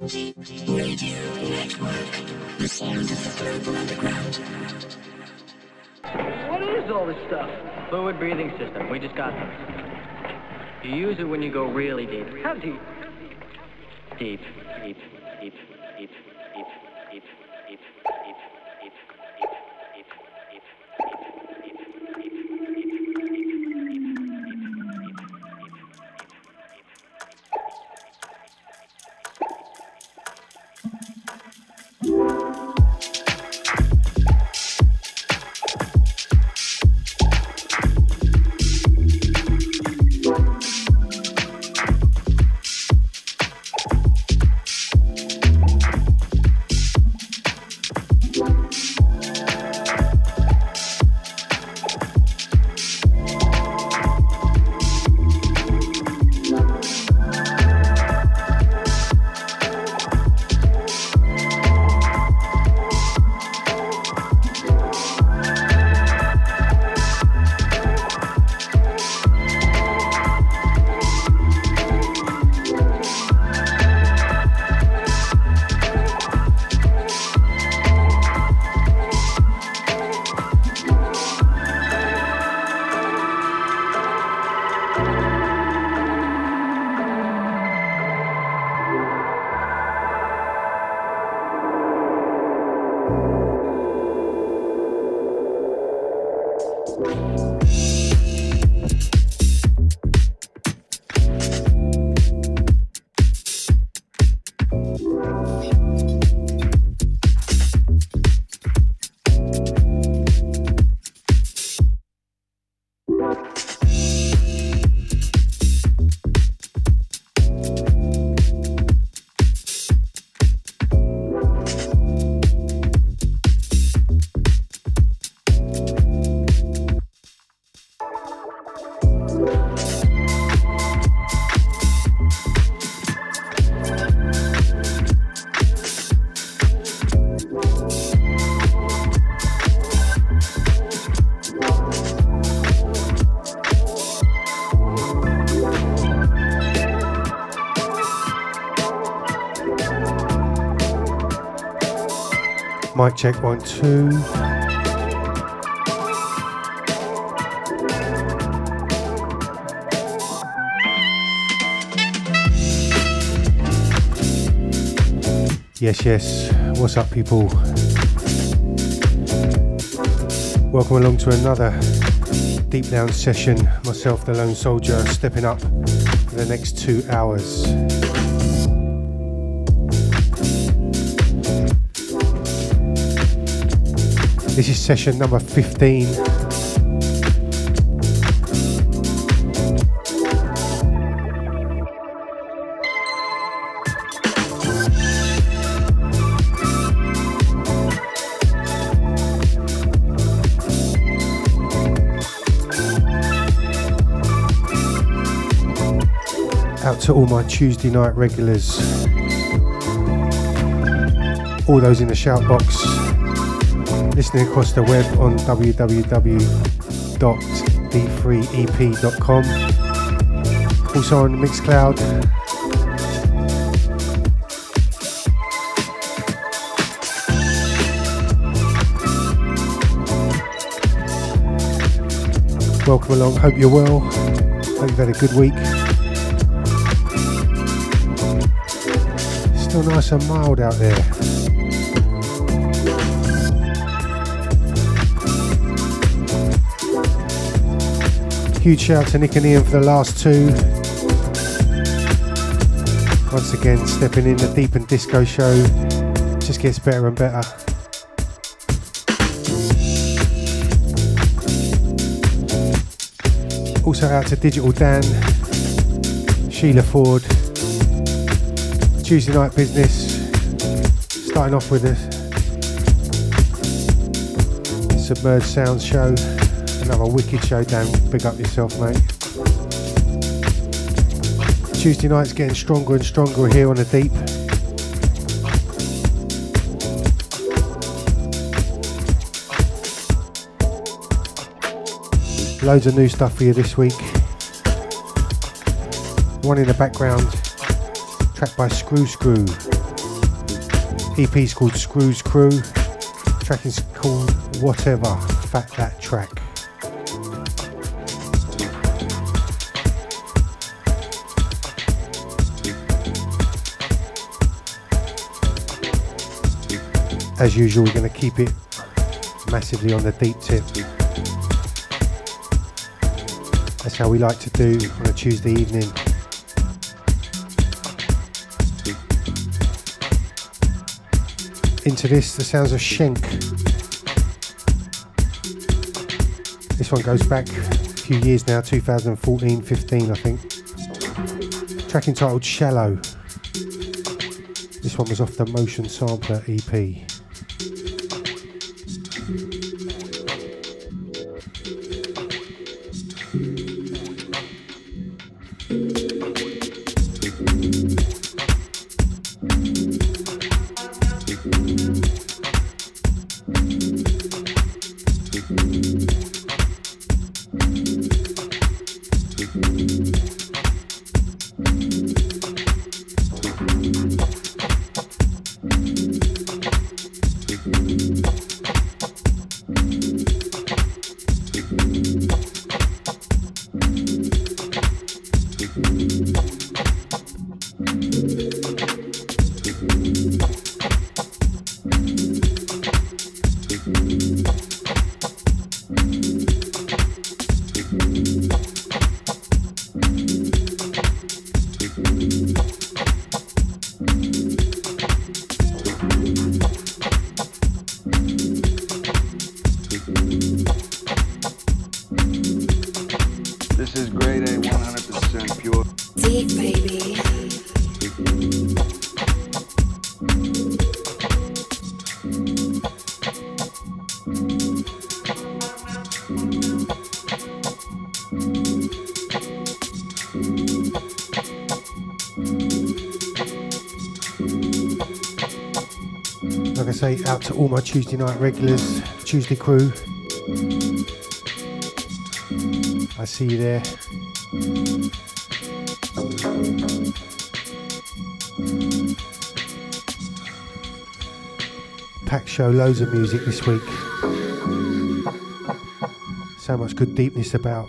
What is all this stuff? Fluid breathing system. We just got them. You use it when you go really deep. How deep? Deep, deep, deep, deep, check one, two. Yes, yes. What's up, people? Welcome along to another Deep Down session. Myself, the Lone Soldier, stepping up for the next two hours. This is session number 15. Out to all my Tuesday night regulars, all those in the shout box listening across the web on www.d3ep.com. Also on Mixcloud. Welcome along. Hope you're well. Hope you've had a good week. Still nice and mild out there. Huge shout out to Nick and Ian for the last two. Once again, stepping in the Deep and Disco show. Just gets better and better. Also out to Digital Dan, Sheila Ford, Tuesday night business. Starting off with a Submerged Sounds show. Another wicked show, Dan. Big up yourself, mate. Tuesday night's getting stronger and stronger here on the deep. Loads of new stuff for you this week. One in the background, track by Screw Screw. EP is called Screws Crew. track is called Whatever. Fat that track. As usual, we're going to keep it massively on the deep tip. That's how we like to do on a Tuesday evening. Into this, the sounds of Schenk. This one goes back a few years now, 2014 15, I think. Track entitled Shallow. This one was off the Motion Sampler EP. Out to all my Tuesday night regulars, Tuesday crew. I see you there. Pack show, loads of music this week. So much good deepness about.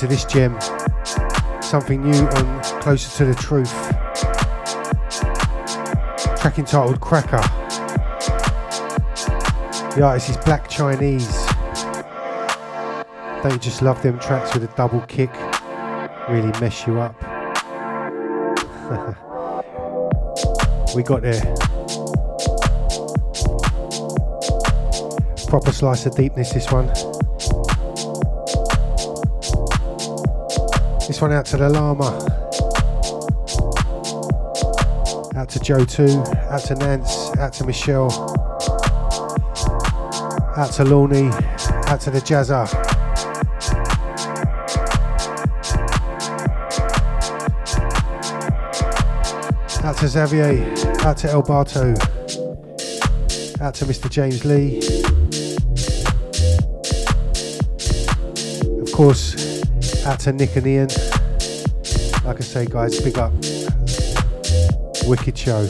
Into this gem. Something new and closer to the truth. Track entitled Cracker. The artist is Black Chinese. Don't you just love them tracks with a double kick? Really mess you up. We got there. Proper slice of deepness, this one. This one out to the Llama. Out to Joe too. Out to Nance. Out to Michelle. Out to Lorne. Out to the Jazza. Out to Xavier. Out to El Barto. Out to Mr. James Lee. Of course, out to Nick and Ian. Like I say, guys, big up. Wicked show.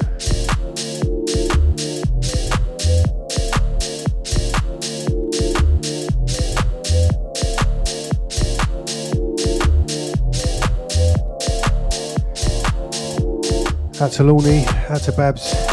Out to Lorne, out to Babs.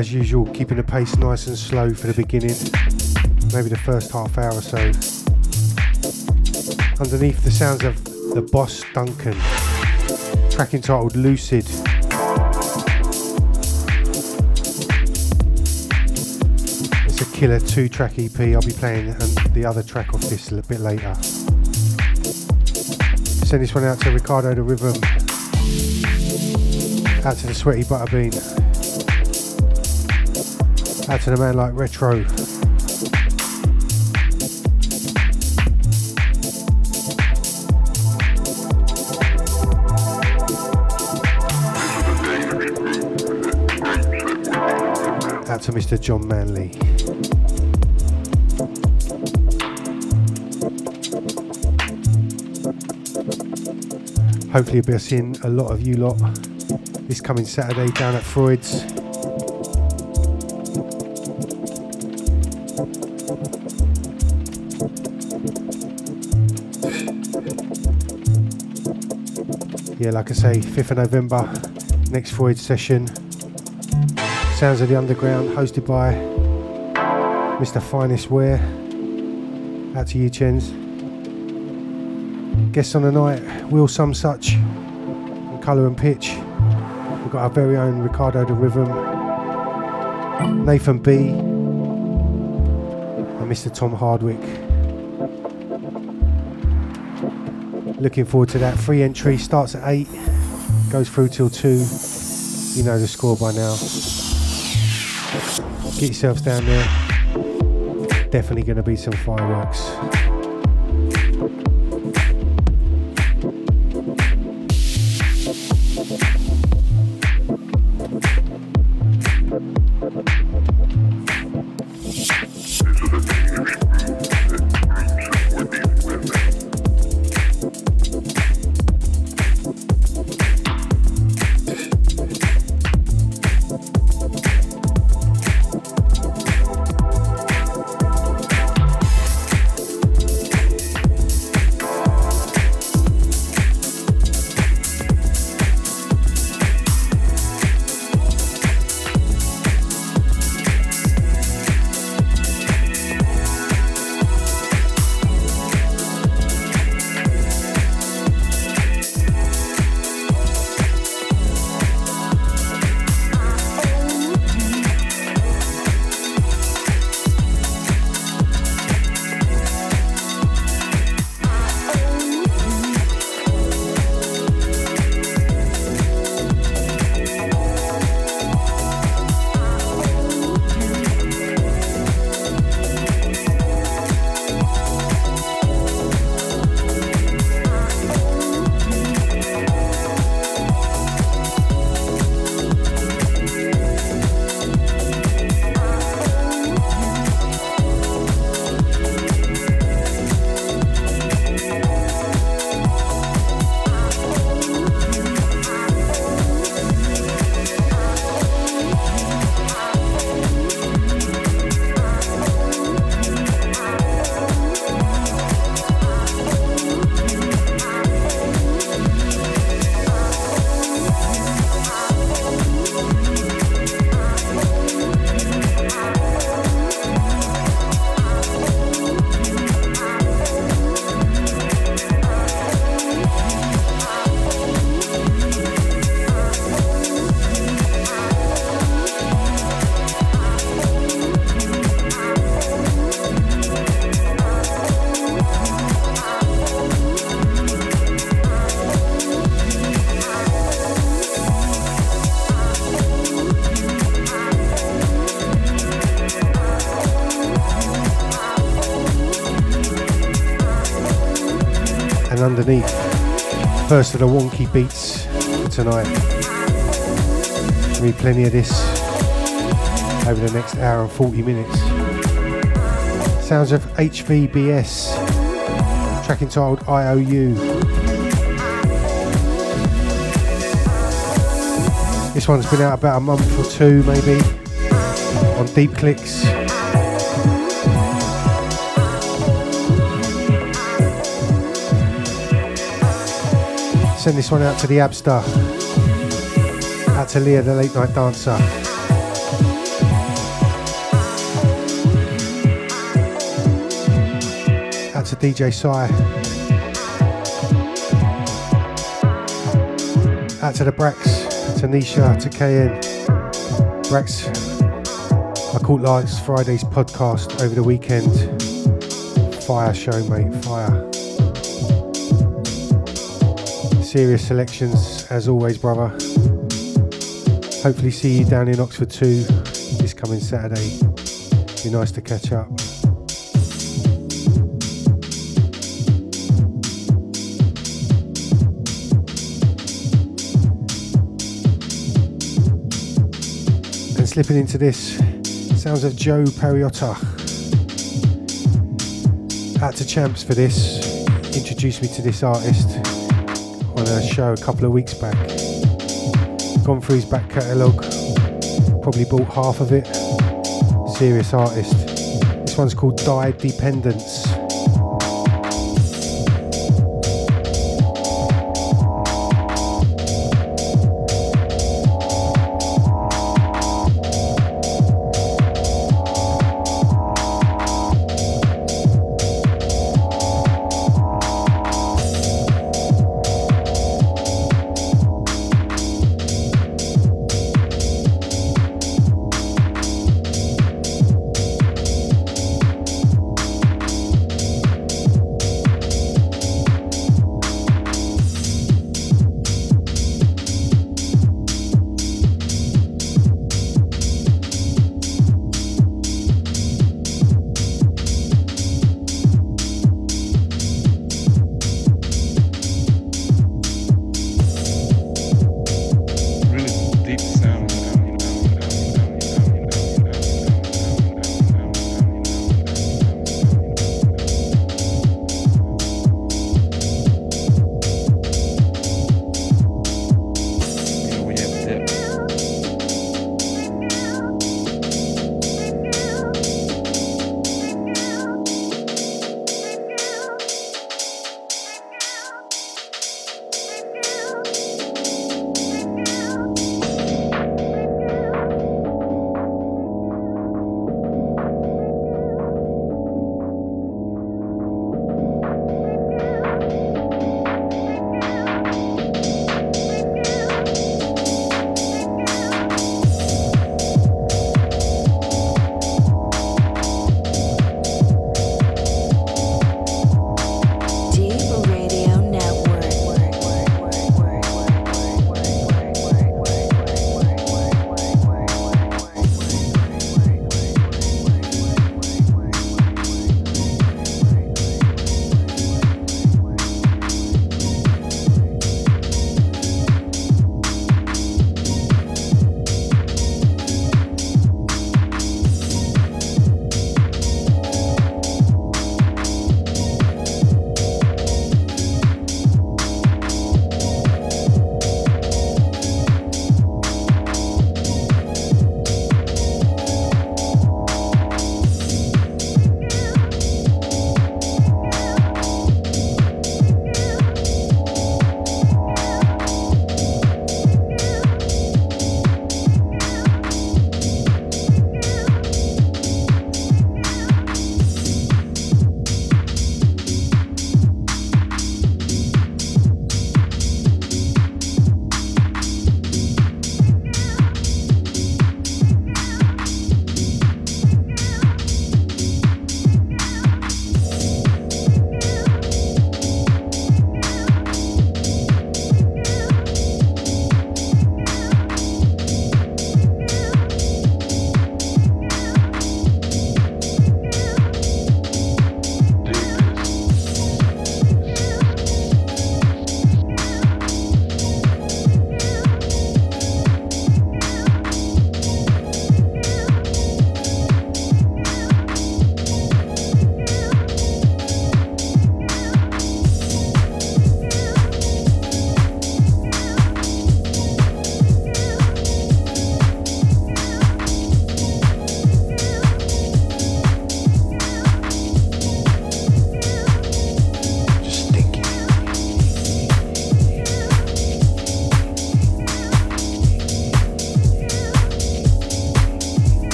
As usual, keeping the pace nice and slow for the beginning, maybe the first half hour or so. Underneath the sounds of the Boss Duncan, track entitled Lucid. It's a killer two track EP, I'll be playing um, the other track off this a bit later. Send this one out to Ricardo the Rhythm. Out to the sweaty butterbean. Out to the man like Retro. Out to Mr. John Manley. Hopefully, I'll be seeing a lot of you lot this coming Saturday down at Freud's. Yeah, like I say, 5th of November, next Freud session. Sounds of the Underground, hosted by Mr. Finest Wear. Out to you, Chens. Guests on the night, Will Some Such, and Colour and Pitch. We've got our very own Ricardo de Rhythm, Nathan B, and Mr. Tom Hardwick. Looking forward to that. Free entry starts at 8, goes through till 2. You know the score by now. Get yourselves down there. Definitely going to be some fireworks. First of the wonky beats tonight. Read plenty of this over the next hour and 40 minutes. Sounds of HVBS, track entitled IOU. This one's been out about a month or two, maybe, on Deep Clicks. Send this one out to the Abstar. Out to Leah, the late night dancer. Out to DJ Sai. Out to the Brax, to Nisha, to KN. Brax, I caught last Friday's podcast over the weekend. Fire show, mate, fire. Serious selections, as always, brother. Hopefully, see you down in Oxford too this coming Saturday. Be nice to catch up. And slipping into this, sounds of Joe Pariotta. Out to Champs for this. Introduced me to this artist a show a couple of weeks back. Gone through his back catalogue, probably bought half of it. Serious artist. This one's called Die Dependence.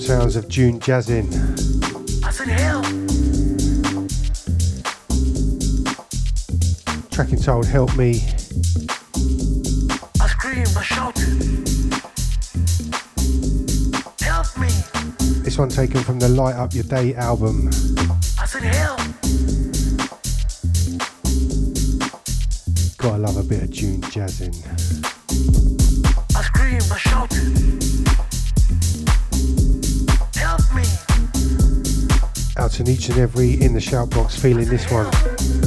Sounds of June Jazzin. I said, help. Track entitled Help Me. I scream, I shout. Help me. This one taken from the Light Up Your Day album. I said, help. Gotta love a bit of June Jazzin. I scream, I shout. To each and every in the shout box feeling this one.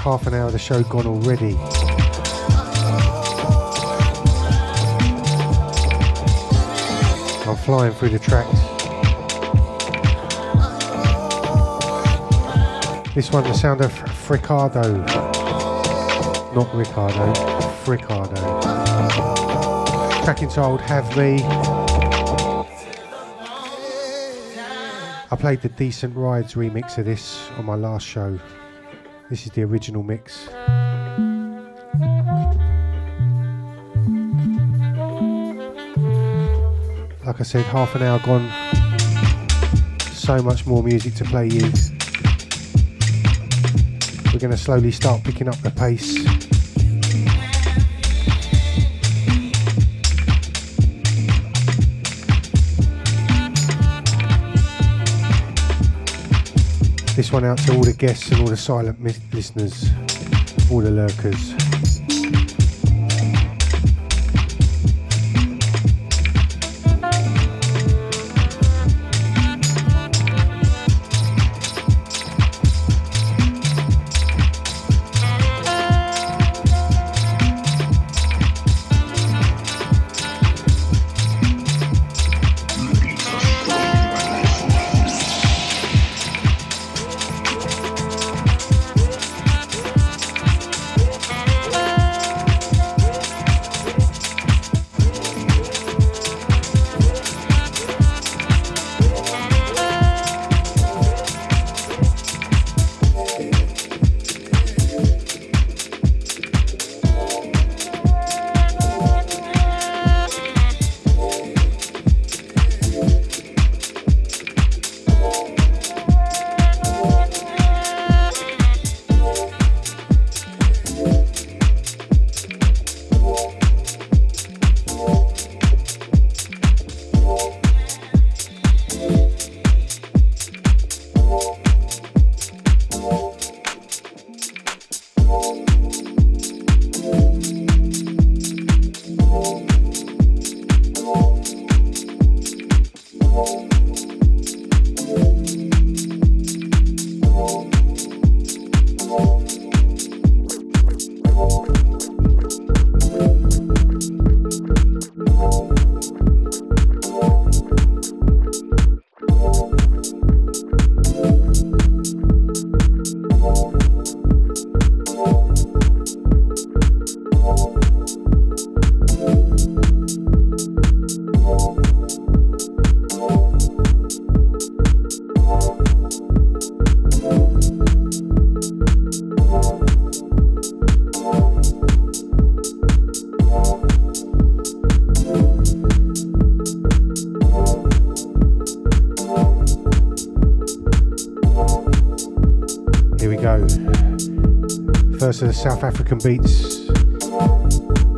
Half, an hour of the show gone already. I'm flying through the tracks. This one, the sound of Fricado. Not Ricardo, Fricado. Track entitled Have Me. I played the Decent Rides remix of this on my last show. This is the original mix. Like I said, half an hour gone. so much more music to play you. We're going to slowly start picking up the pace. This one out to all the guests and all the silent mi- listeners, all the lurkers. First of the South African beats.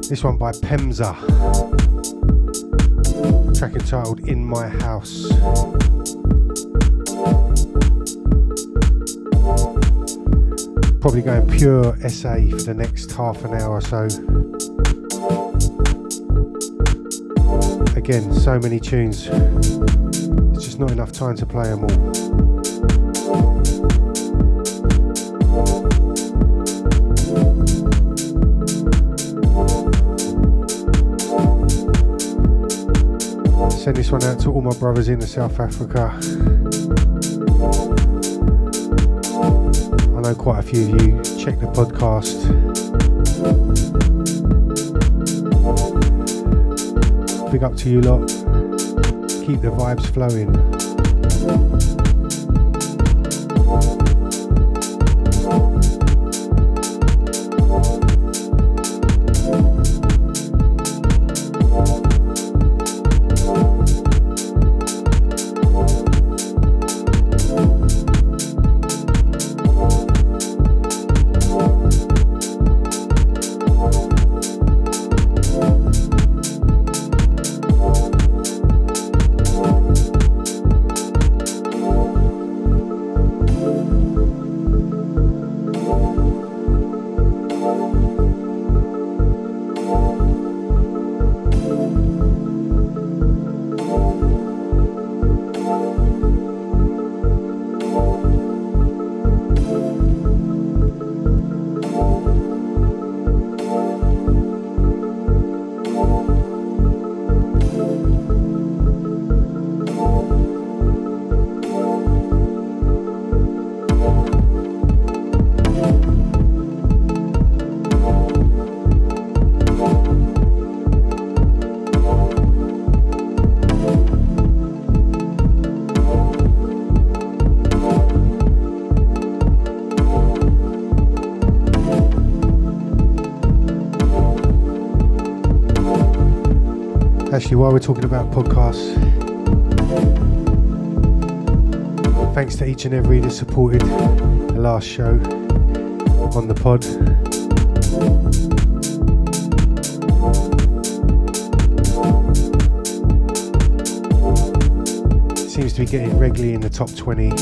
This one by Pemza. Track entitled In My House. Probably going pure SA for the next half an hour or so. Again, so many tunes. It's just not enough time to play them all. One out to all my brothers in South Africa. I know quite a few of you check the podcast. Big up to you lot. Keep the vibes flowing. While we're talking about podcasts, Thanks to each and every that supported the last show on the pod. Seems to be getting regularly in the top 20,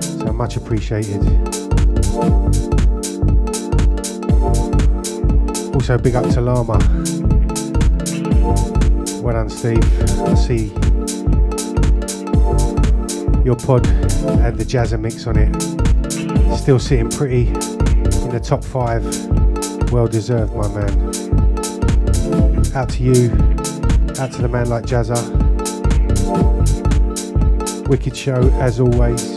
so much appreciated. Also, big up to Lama. Well done, Steve. I see your pod had the Jazza mix on it. Still sitting pretty in the top five. Well deserved, my man. Out to you. Out to the man like Jazza. Wicked show as always.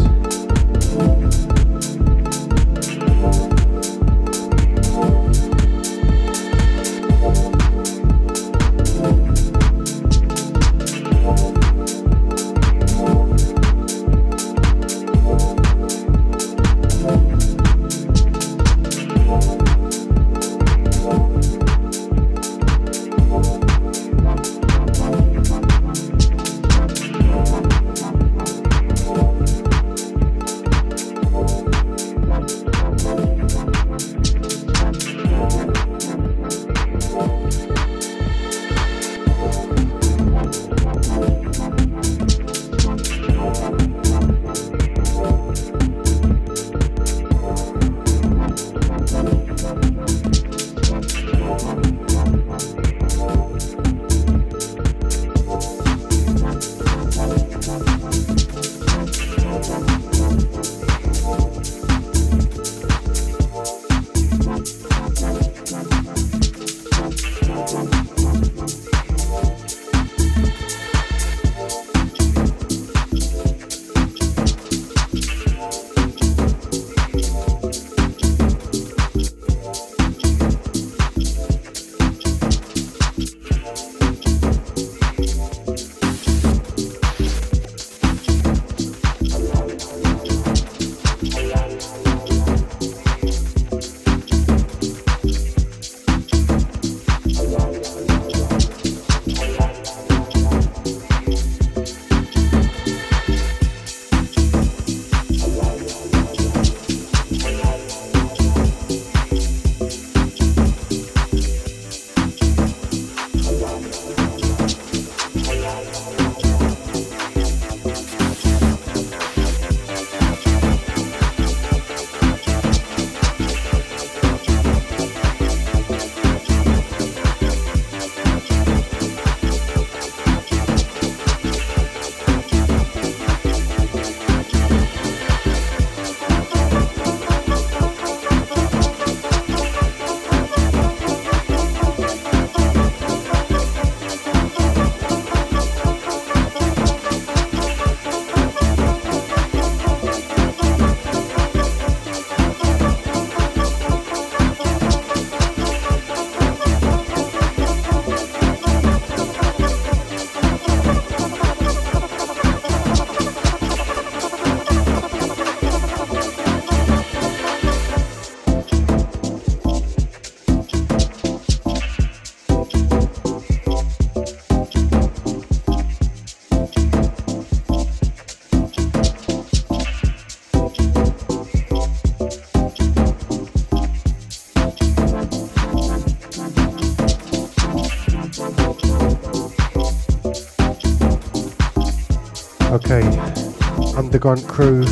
Underground Crew.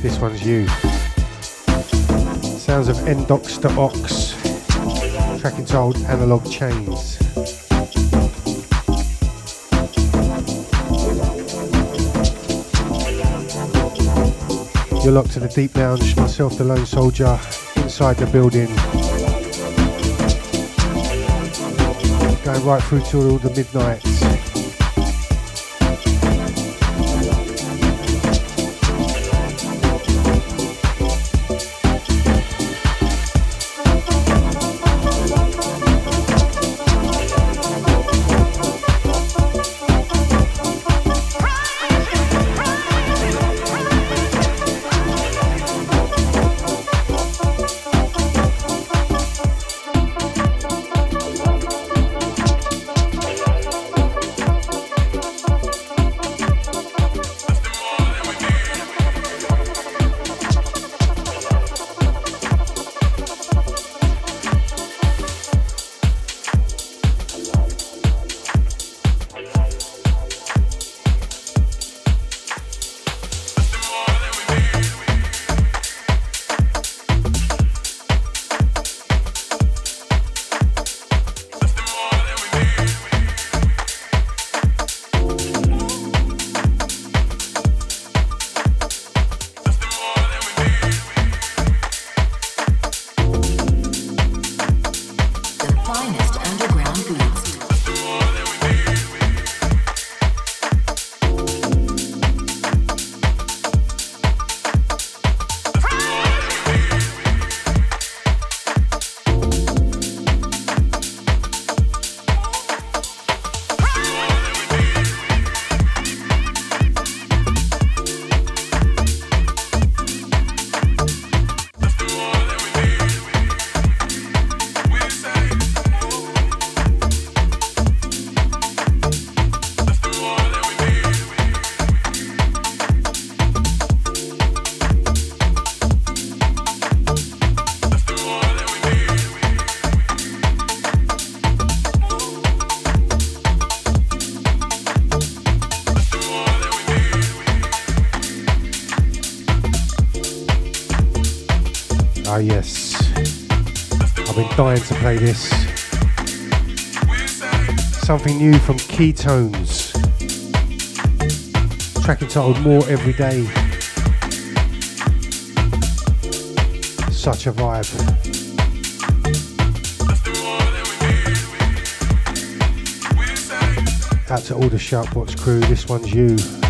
This one's you. Sounds of Endox to Ox. Track entitled Analog Chains. You're locked to the Deep Lounge, myself, the Lone Soldier, inside the building. Going right through till all the midnights. Something new from Keytones. Track entitled More Every Day. Such a vibe. Out to all the Sharpbox crew, this one's you.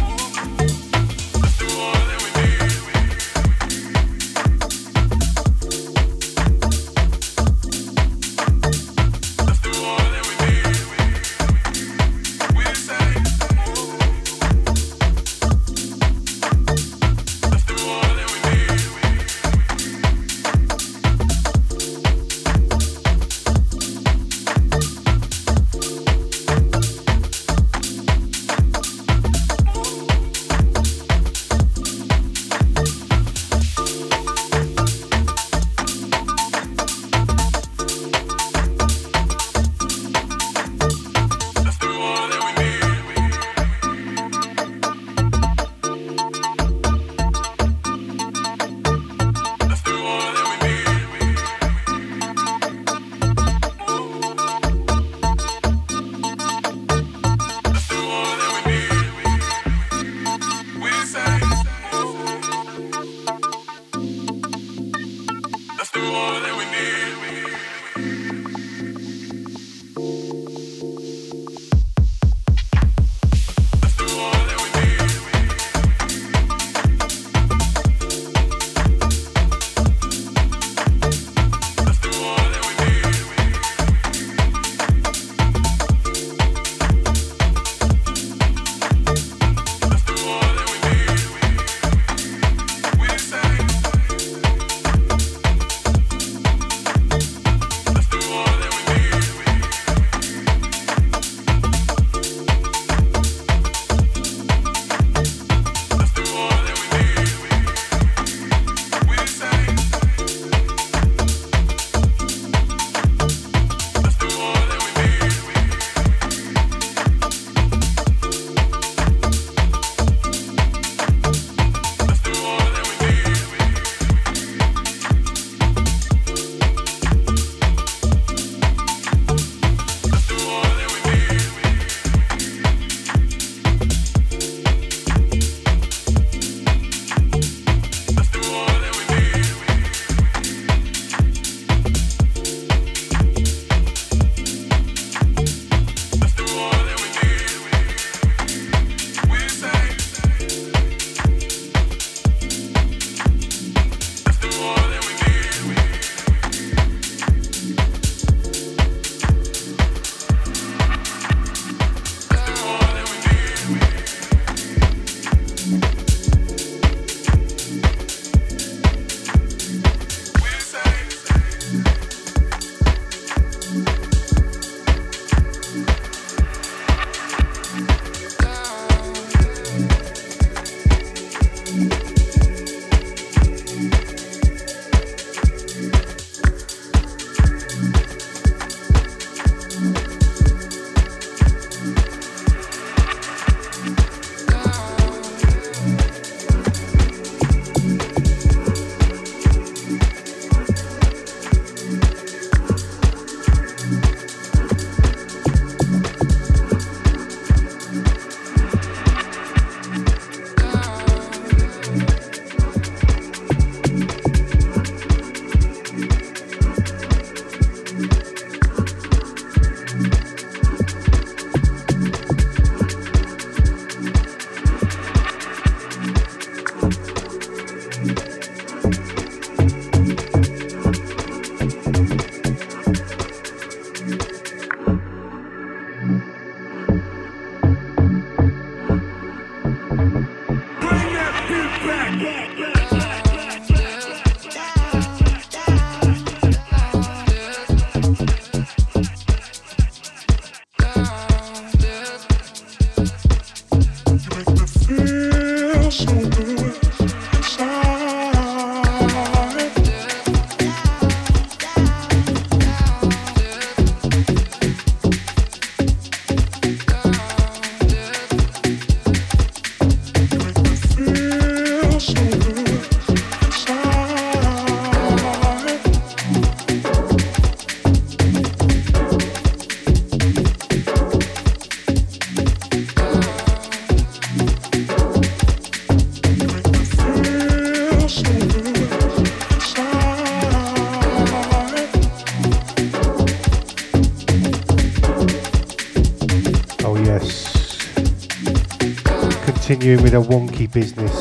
Continuing with a wonky business.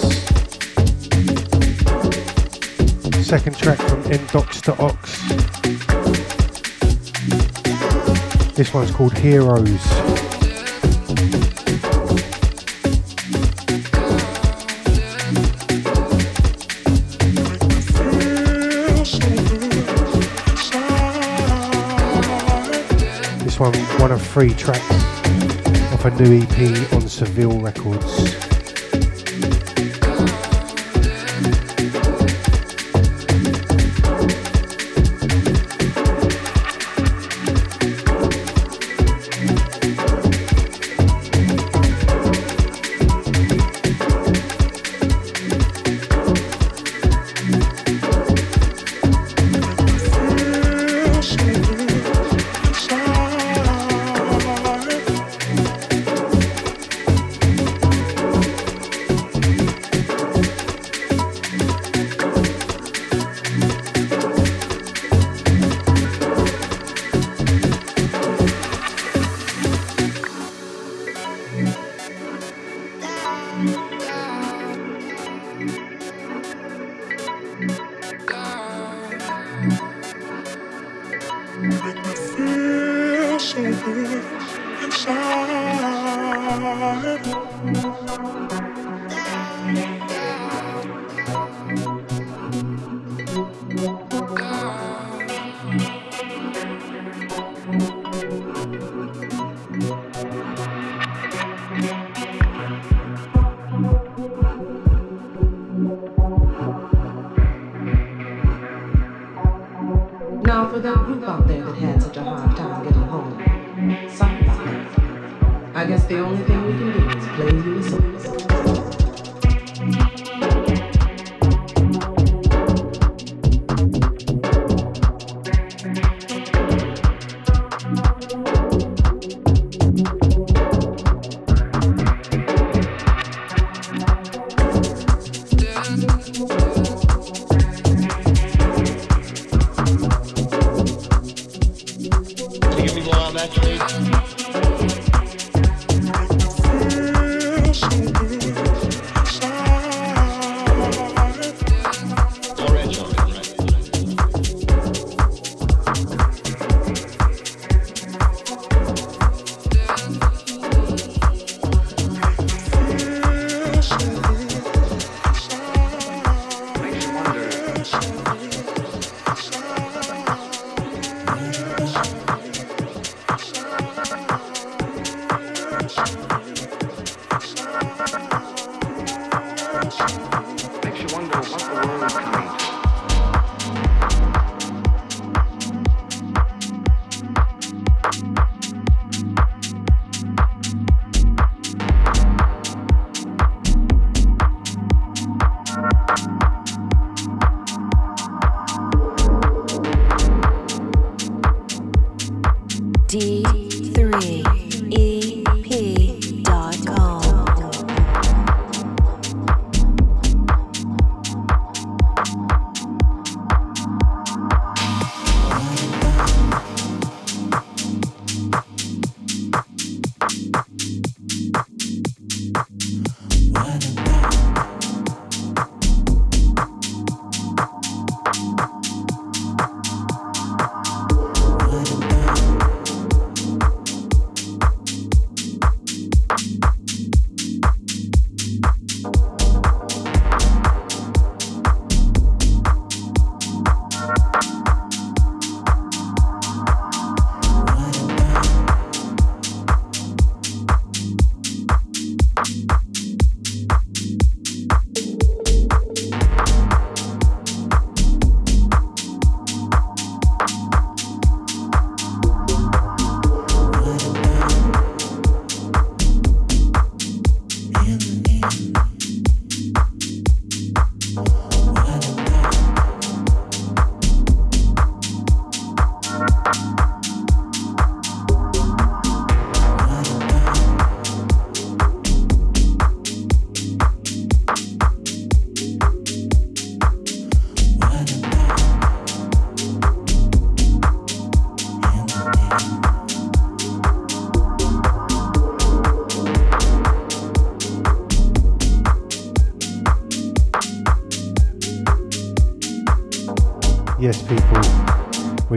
Second track from Endox to Ox. This one's called Heroes. This one, one of three tracks off a new EP on Seville Records.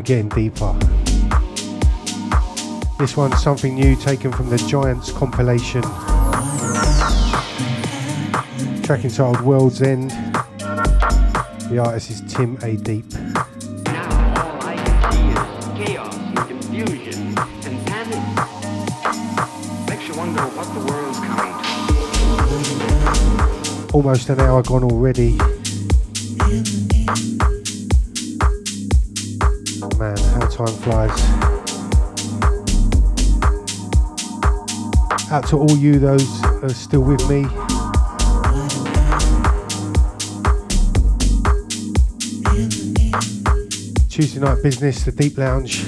getting deeper. This one's something new taken from the Giants compilation. Track entitled World's End. The artist is Tim A. Deep. Almost an hour gone already. Out to all you, those still with me. Tuesday night business, the Deep Lounge.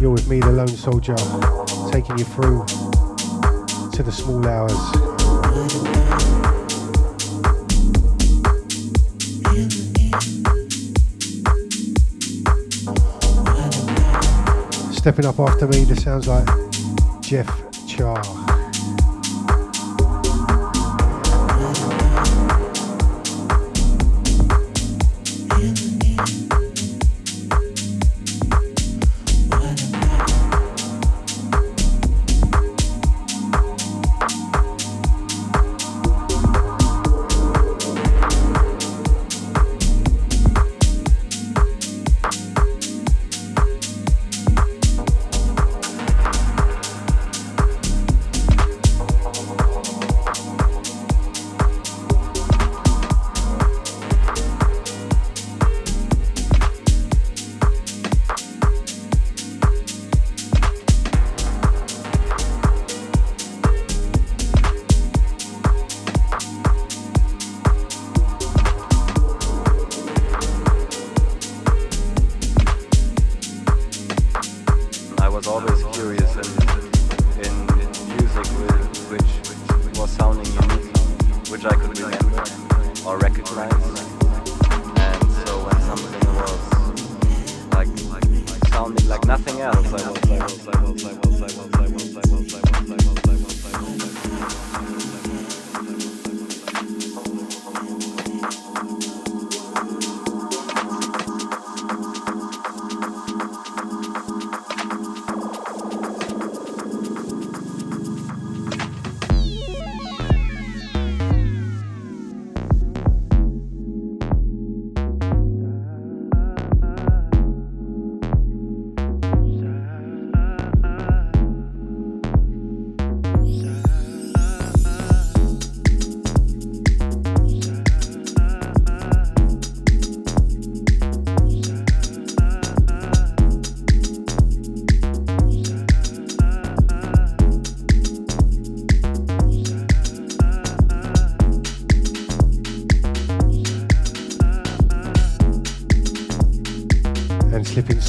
You're with me, the Lone Soldier, taking you through to the small hours. Stepping up after me, this sounds like Jeff Char.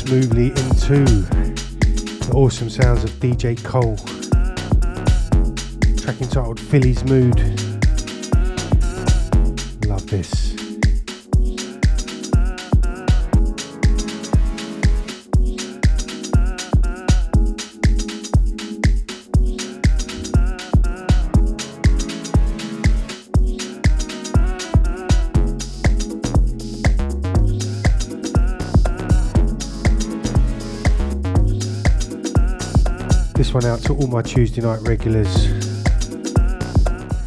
Smoothly into the awesome sounds of DJ Cole. Track entitled Philly's Mood. Love this. Out to all my Tuesday night regulars.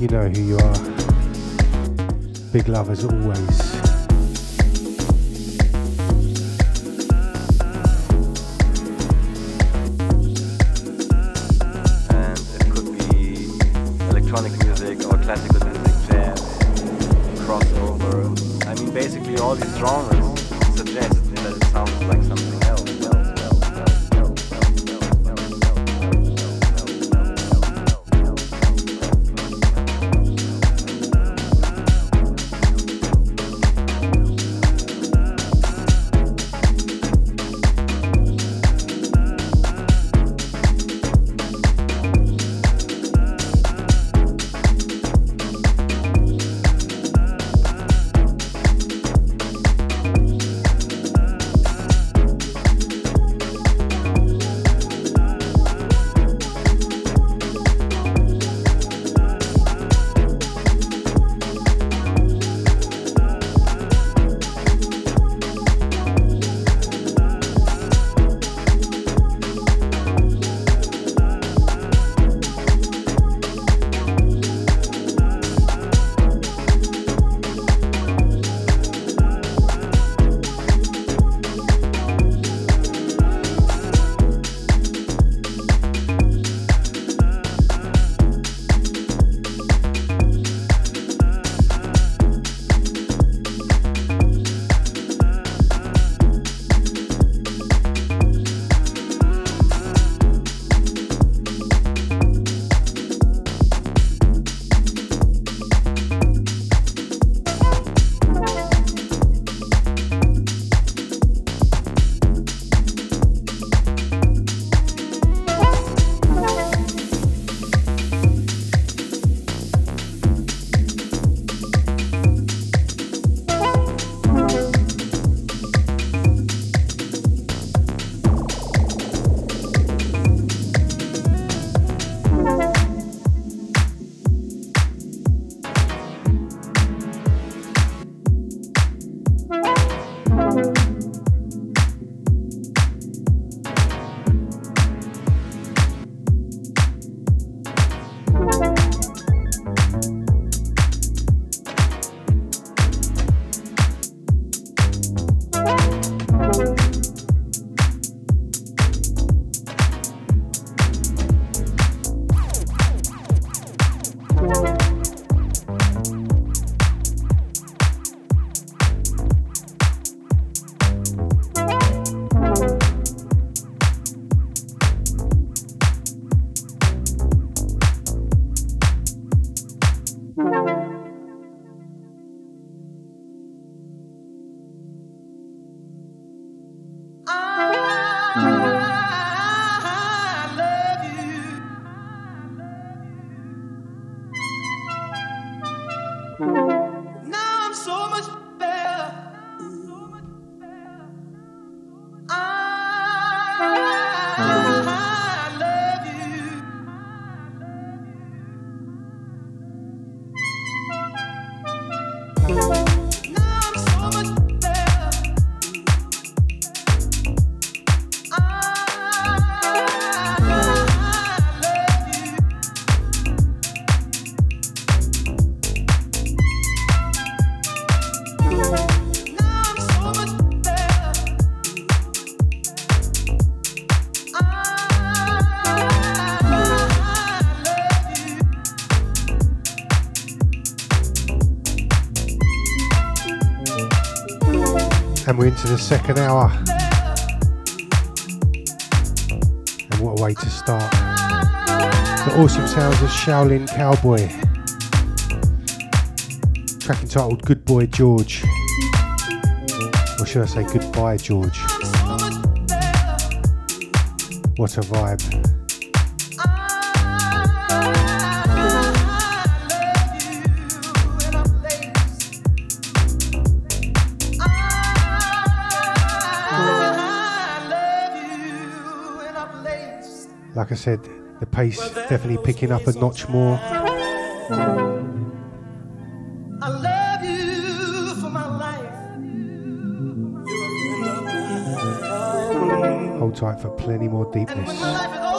You know who you are. Big love as always. We're into the second hour. And what a way to start. The awesome sounds of Shaolin Cowboy. Track entitled Good Boy George. Or should I say Goodbye George? What a vibe. Like I said, the pace definitely picking up a notch more. I love you for my life. Hold tight for plenty more deepness.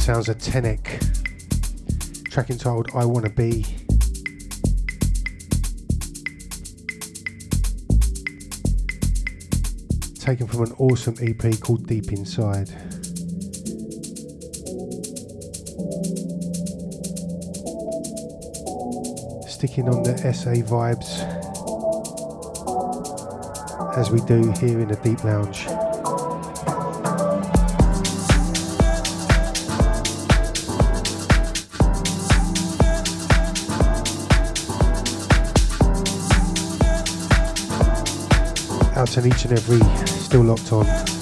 Sounds of Tenek. Track entitled I Wanna Be. Taken from an awesome EP called Deep Inside. Sticking on the SA vibes as we do here in the Deep Lounge. To each and every still locked on.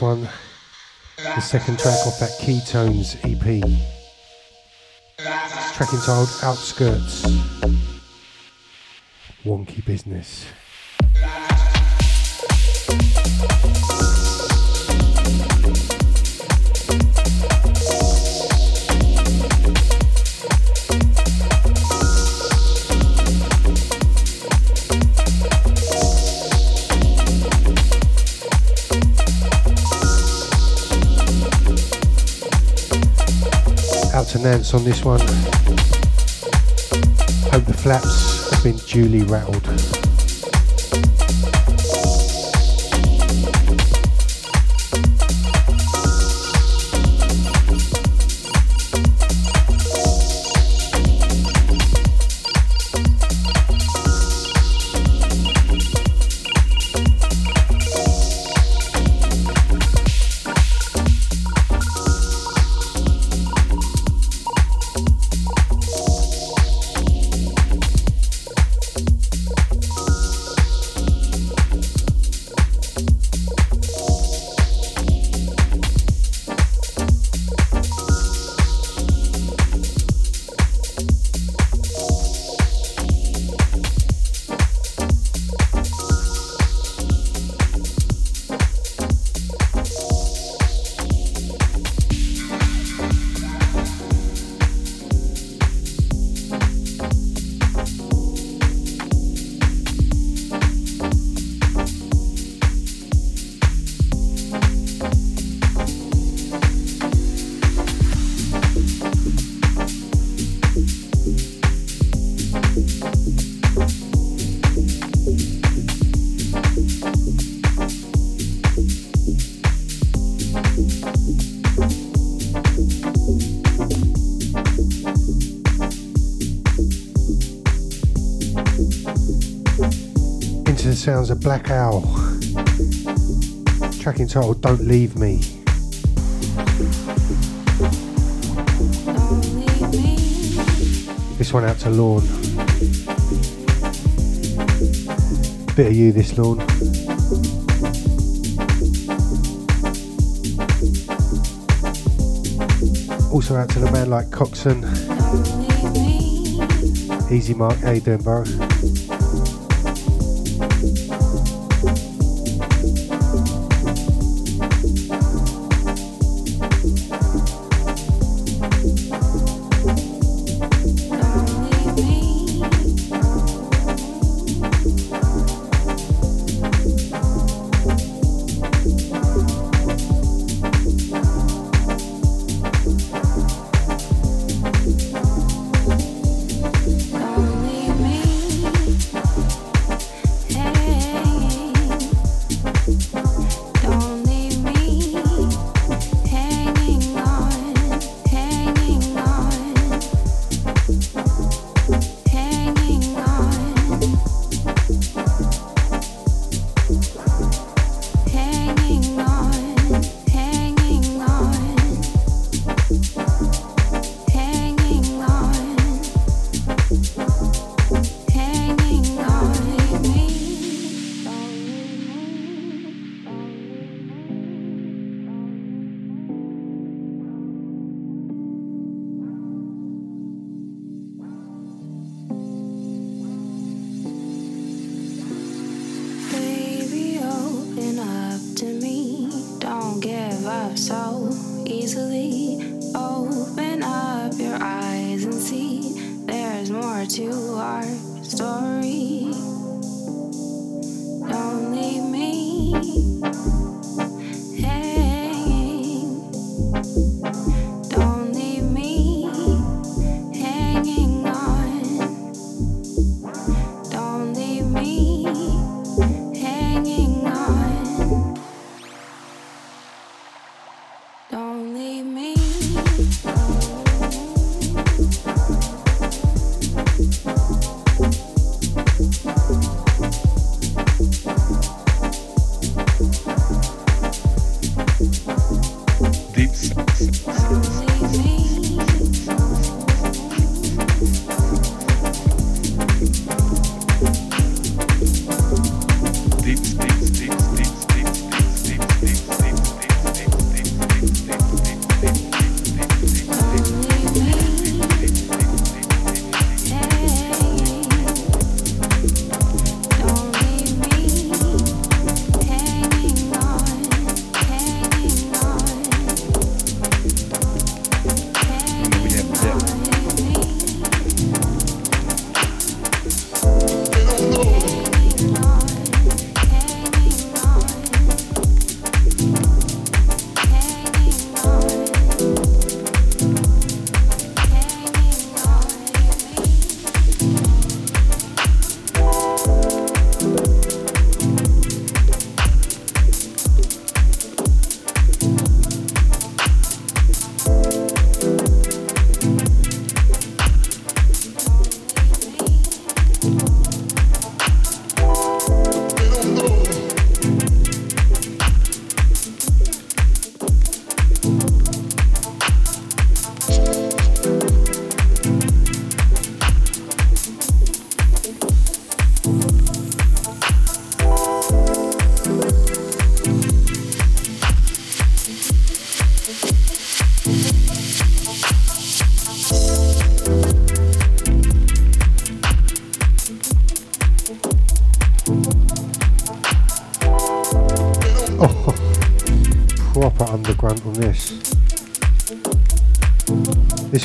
One, the second track off that Keytones EP. Track entitled Outskirts. Wonky business. Nance on this one. Hope the flaps have been duly rattled. Sounds of Black Owl. Track entitled Don't Leave Me. This one out to Lawn. Bit of you this Lawn. Also out to the man like Coxon. Easy Mark, how you doing, bro?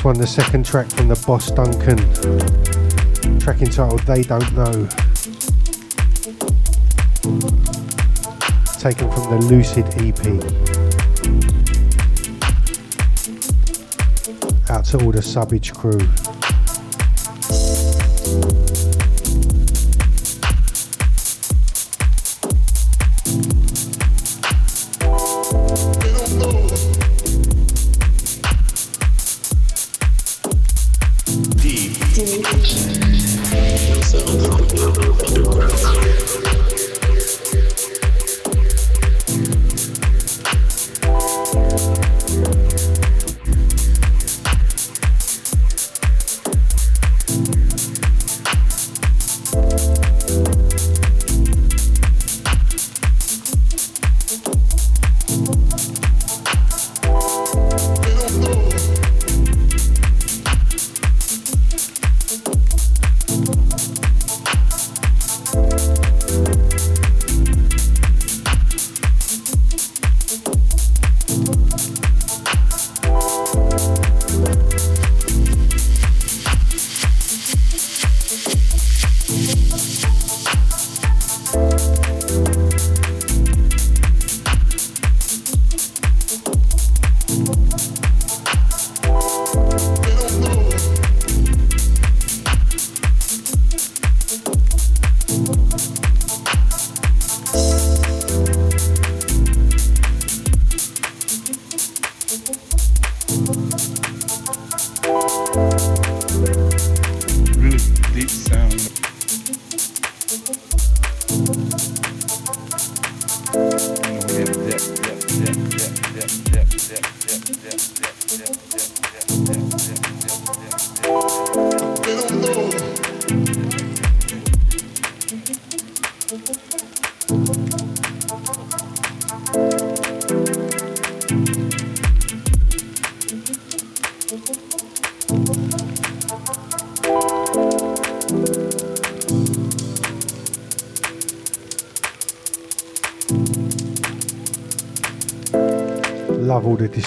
One, the second track from the Boss Duncan. Track entitled They Don't Know. Taken from the Lucid EP. Out to all the Subbage crew.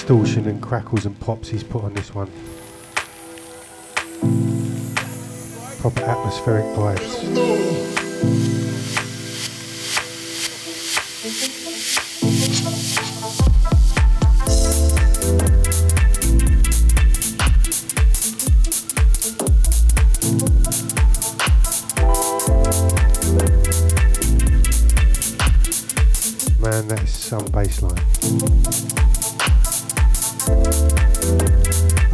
Distortion and crackles and pops he's put on this one. Proper atmospheric vibes.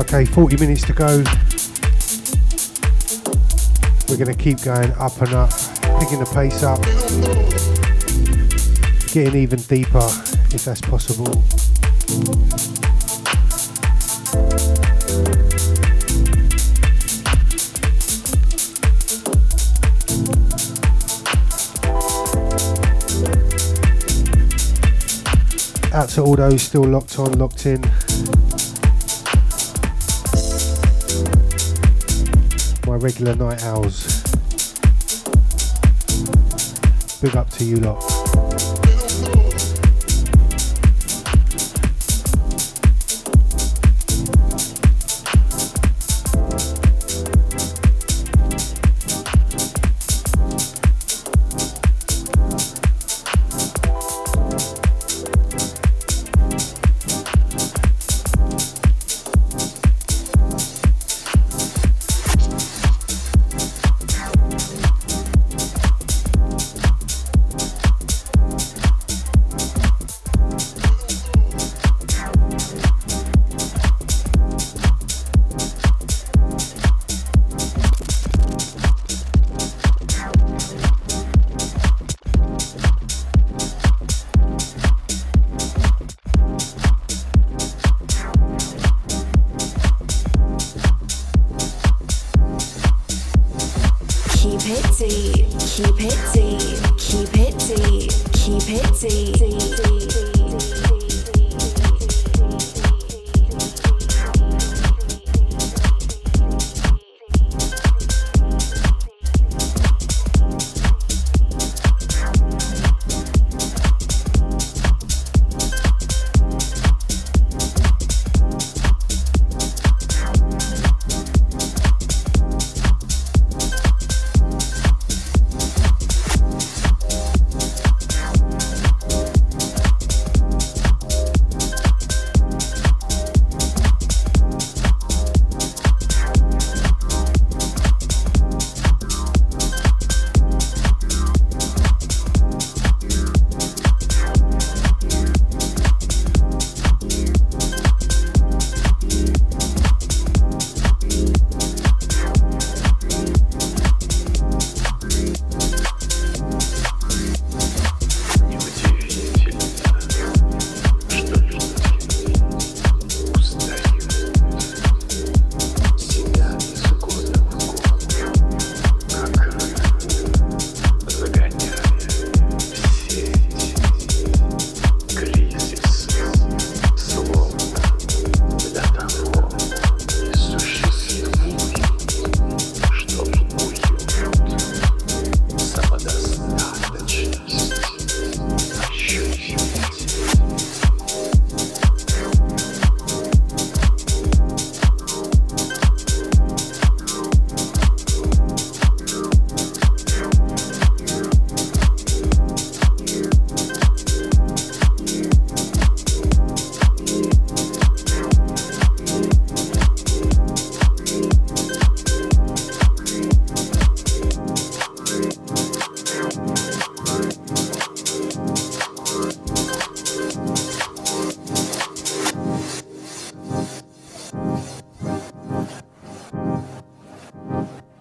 Okay, 40 minutes to go. We're going to keep going up and up, picking the pace up, getting even deeper if that's possible. Out to all those still locked on, locked in. Regular night owls. Big up to you lot.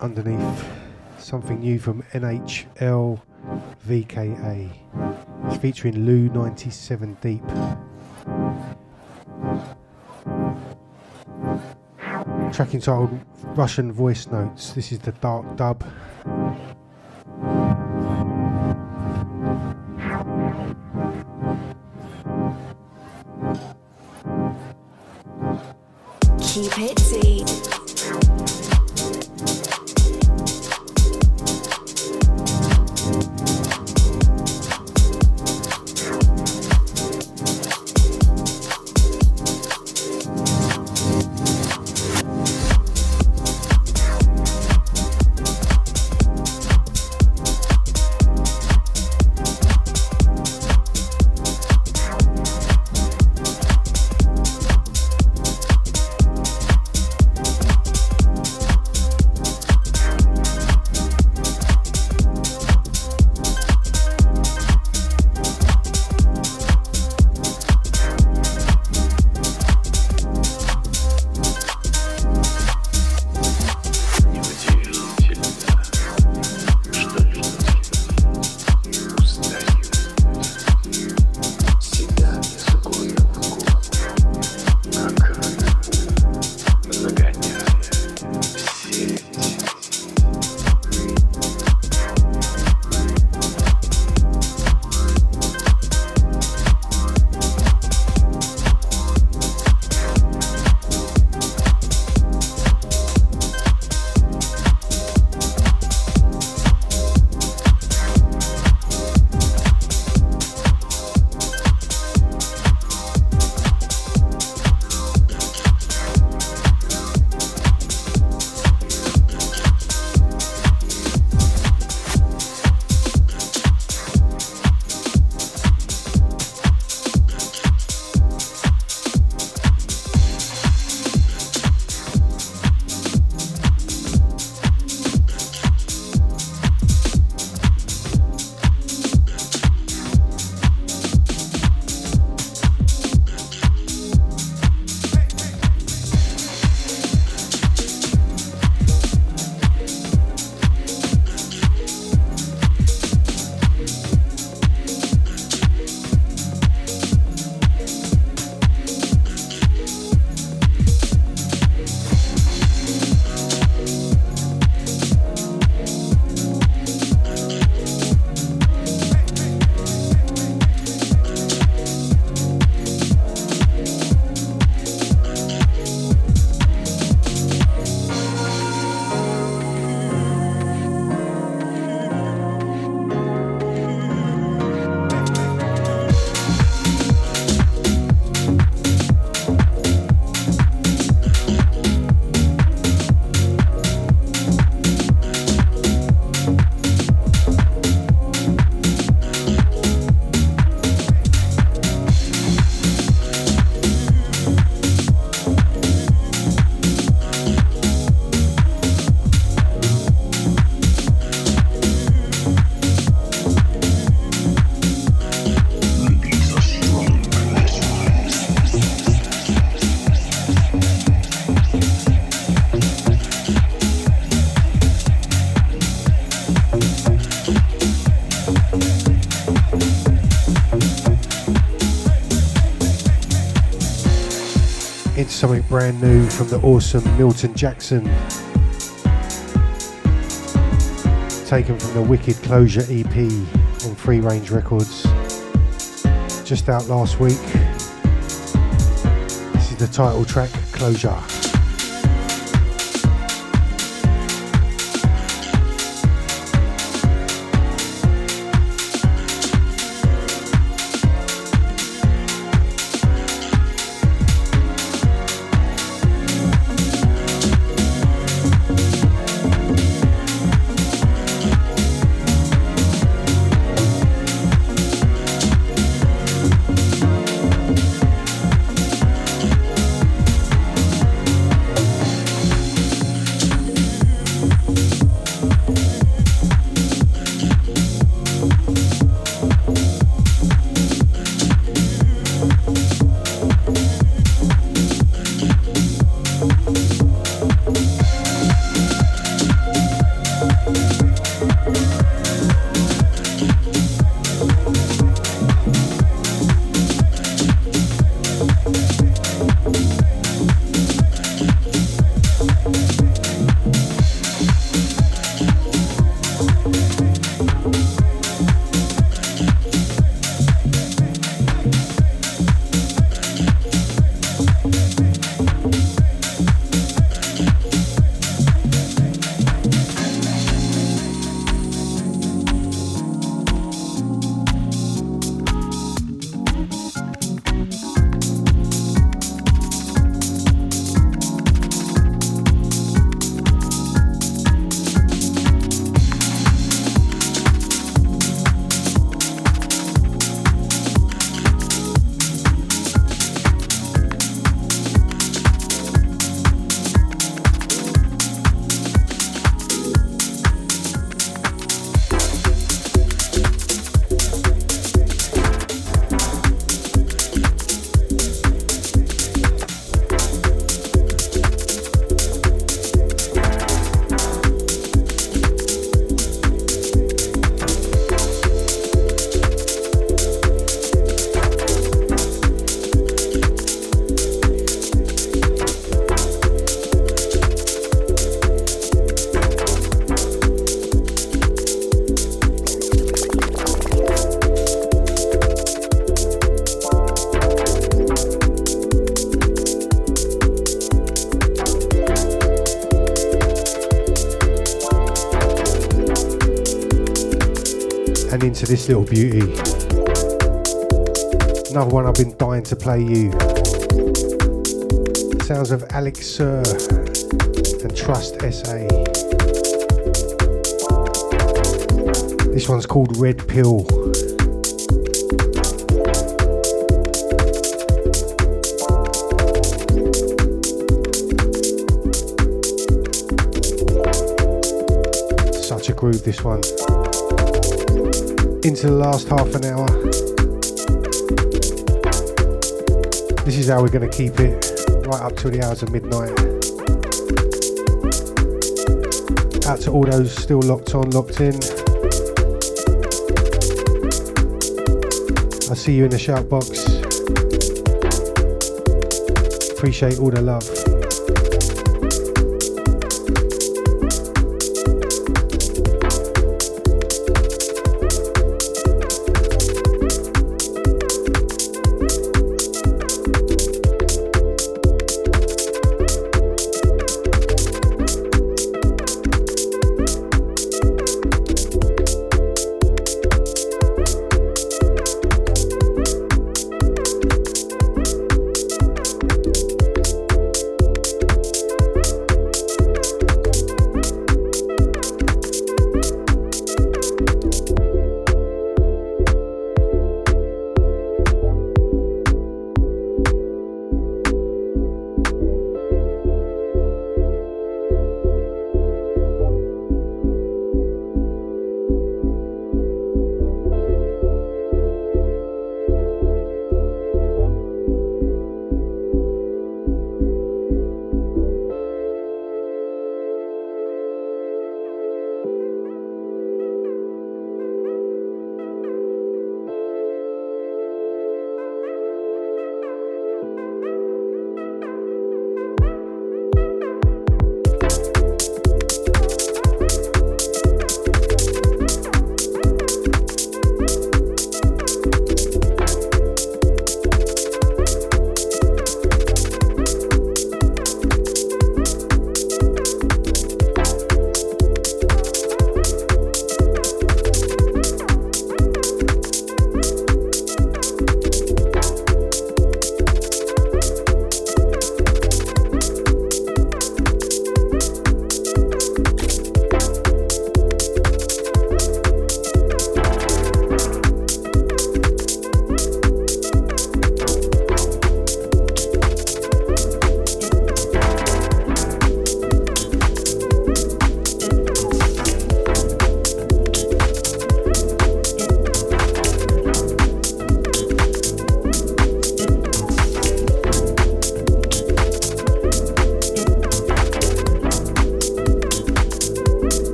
Underneath something new from NHL VKA. It's featuring Lou 97 Deep. Track entitled Russian Voice Notes. This is the Dark Dub. Something brand new from the awesome Milton Jackson. Taken from the Wicked Closure EP on Free Range Records. Just out last week. This is the title track, Closure. This little beauty. Another one I've been dying to play you. Sounds of Alex Sir and Trust SA. This one's called Red Pill. Such a groove, this one. Into the last half an hour. This is how we're going to keep it right up till the hours of midnight. Out to all those still locked on, locked in. I see you in the shout box. Appreciate all the love.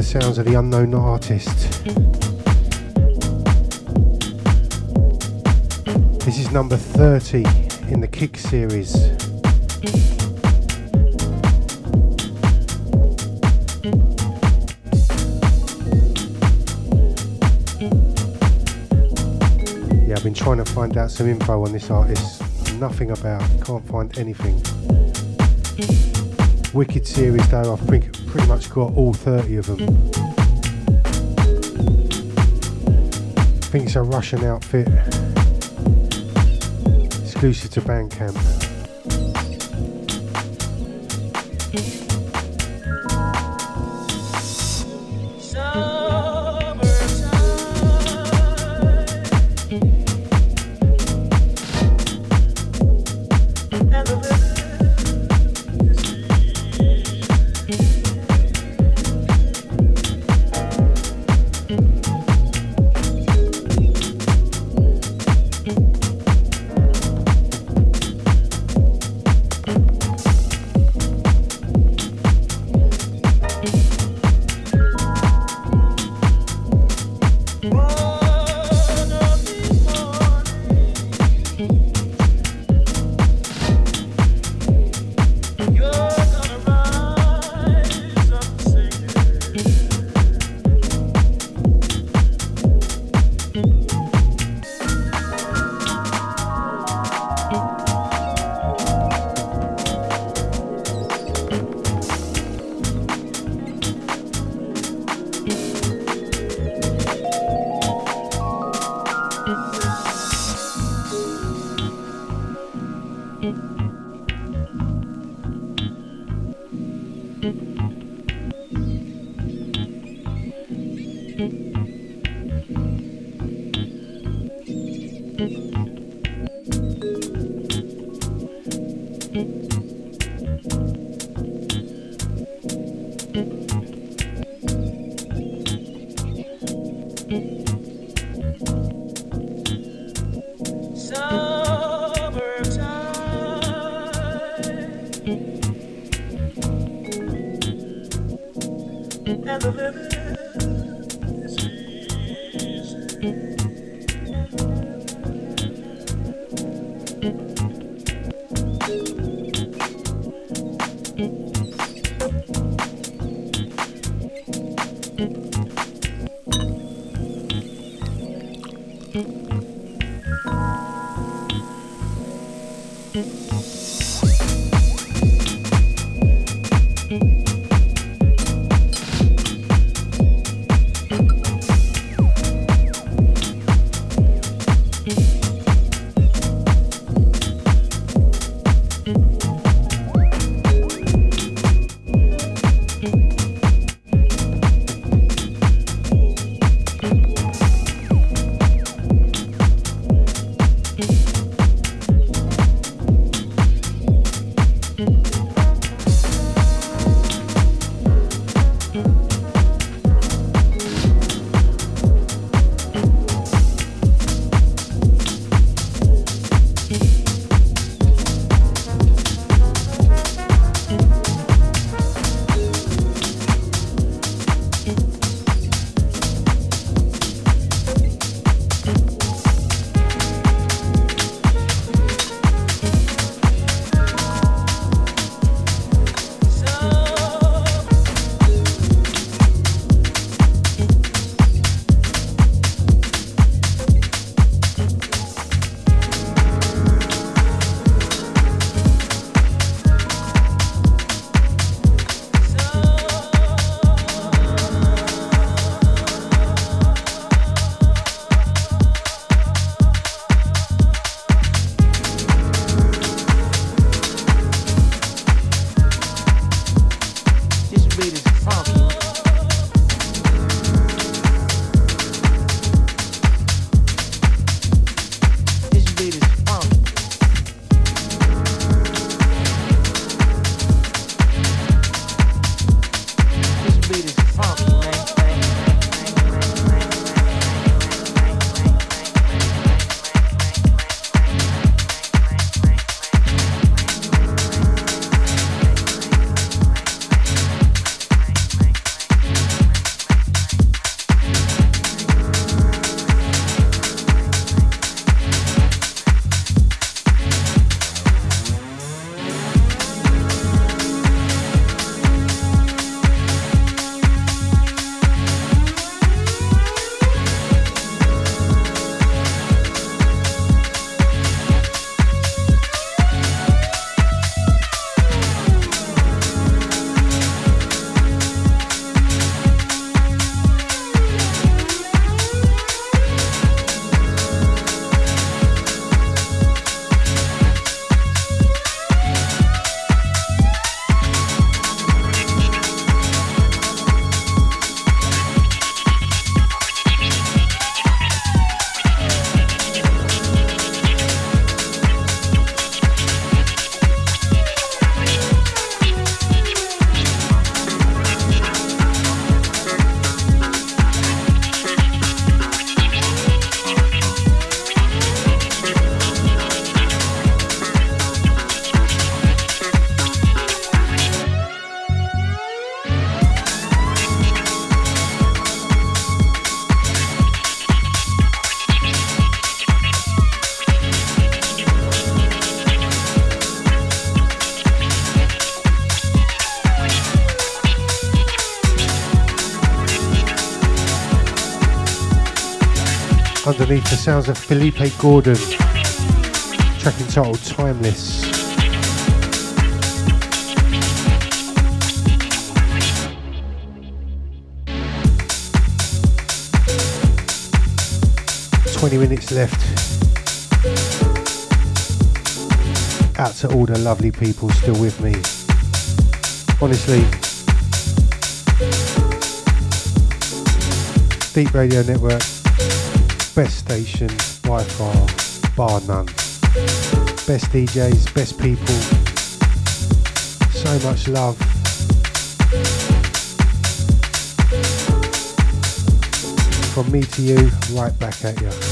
Sounds of the unknown artist. This is number 30 in the Kick series. Yeah, I've been trying to find out some info on this artist. Nothing about, can't find anything. Wicked series though, I've pretty much got all 30 of them. I think it's a Russian outfit. Exclusive to Bandcamp. Underneath the sounds of Felipe Gordon, track entitled Timeless. Twenty minutes left. Out to all the lovely people still with me. Honestly, Deep Radio Network, best station by far, bar none. Best DJs, best people, so much love. From me to you, right back at you.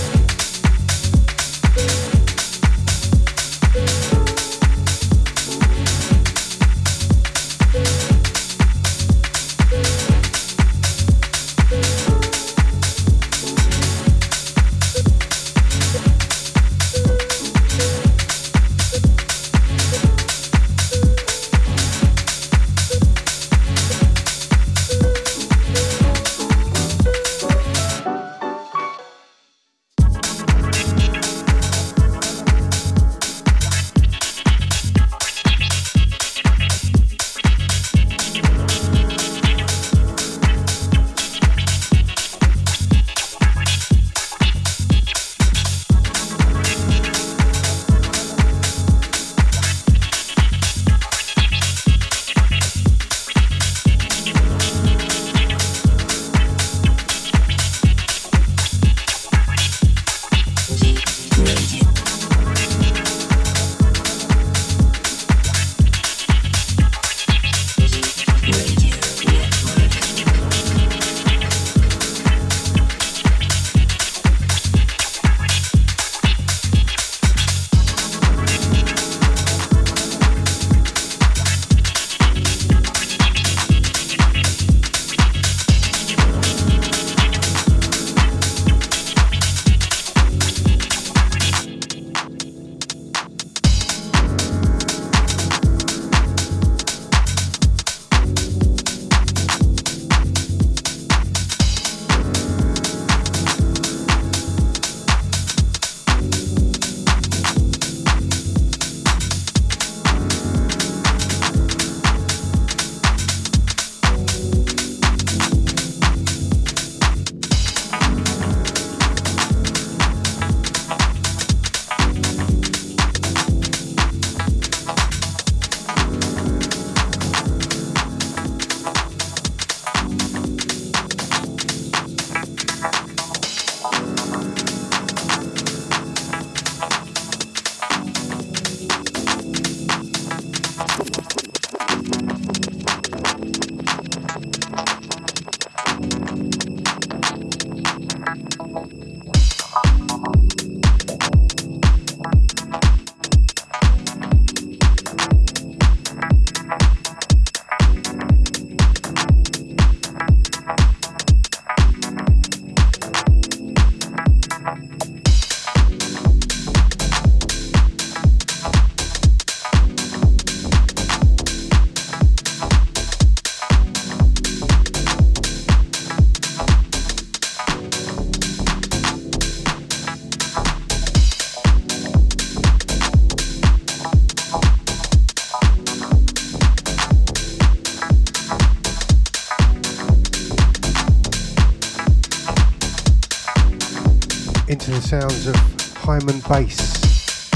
Sounds of Hyman Bass,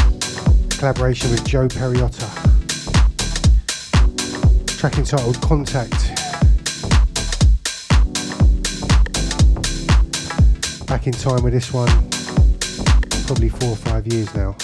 collaboration with Joe Periotta. Track entitled Contact. Back in time with this one, probably four or five years now.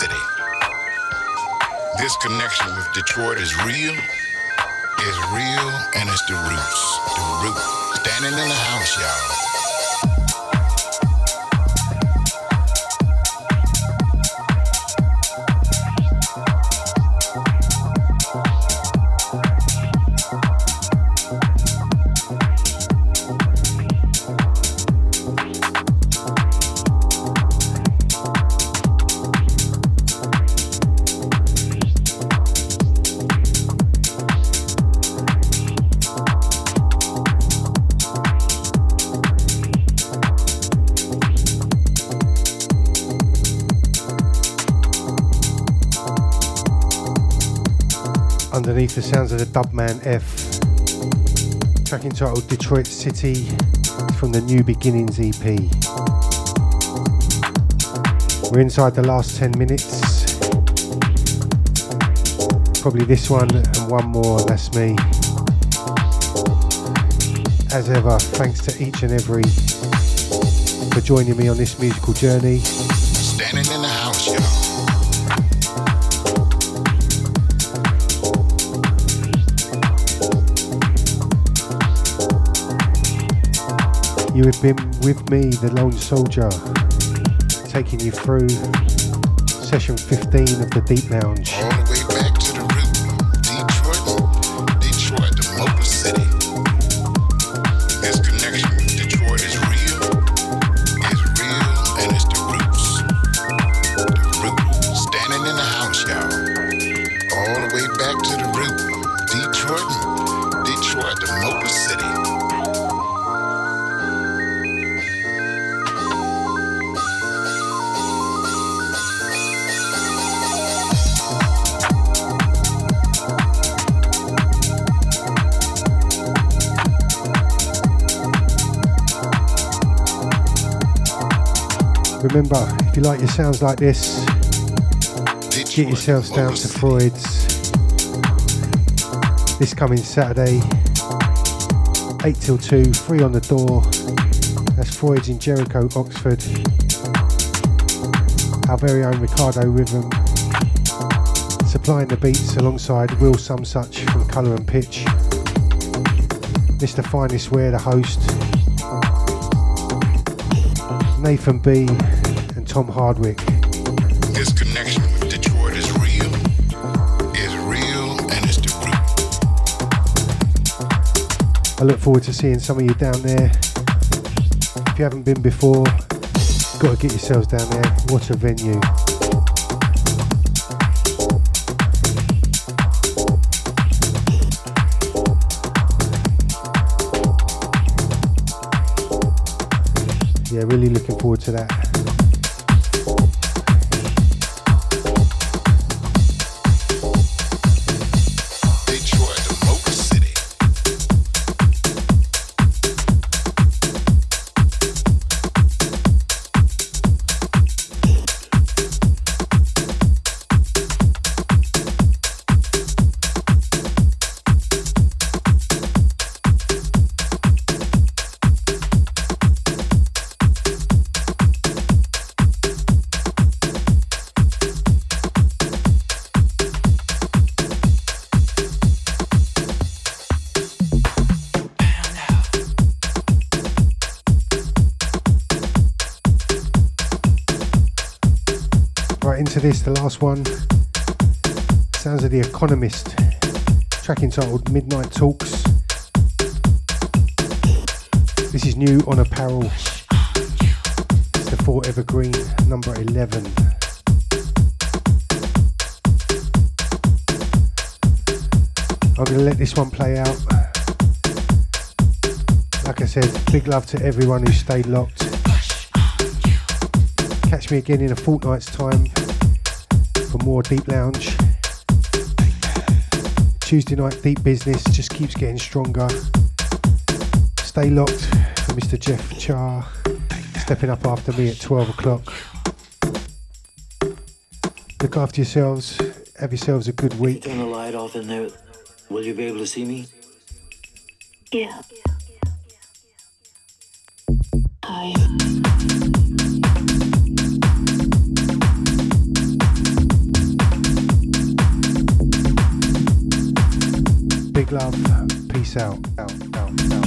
City. This connection with Detroit is real, is real, and it's the roots. The root. Standing in the house, y'all. Underneath the sounds of the Dubman F. Track entitled Detroit City from the New Beginnings EP. We're inside the last 10 minutes. Probably this one and one more, that's me. As ever, thanks to each and every for joining me on this musical journey. Standing in the house, y'all. You have been with me, the Lone Soldier, taking you through session 15 of the Deep Lounge. You like your sounds like this, get yourselves down to Freud's this coming Saturday, 8 till 2, free on the door. That's Freud's in Jericho, Oxford. Our very own Ricardo Rhythm supplying the beats alongside Will Some Such from Colour and Pitch. Mr. Finest Wear, the host. Nathan B Tom Hardwick. This connection with Detroit is real, is real, and it's the root. I look forward to seeing some of you down there. If you haven't been before, got to get yourselves down there. What a venue. Yeah, really looking forward to that. Last one. Sounds of the Economist. Track entitled Midnight Talks. This is new on Apparel. It's the Fort Evergreen number 11. I'm going to let this one play out. Like I said, big love to everyone who stayed locked. Catch me again in a fortnight's time for more Deep Lounge. Tuesday night Deep Business just keeps getting stronger. Stay locked for Mr. Jeff Char stepping up after me at 12 o'clock. Look after yourselves. Have yourselves a good week. Turn the light off in there. Will you be able to see me? Yeah. Hi. Love. Peace out. out, out, out,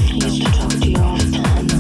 I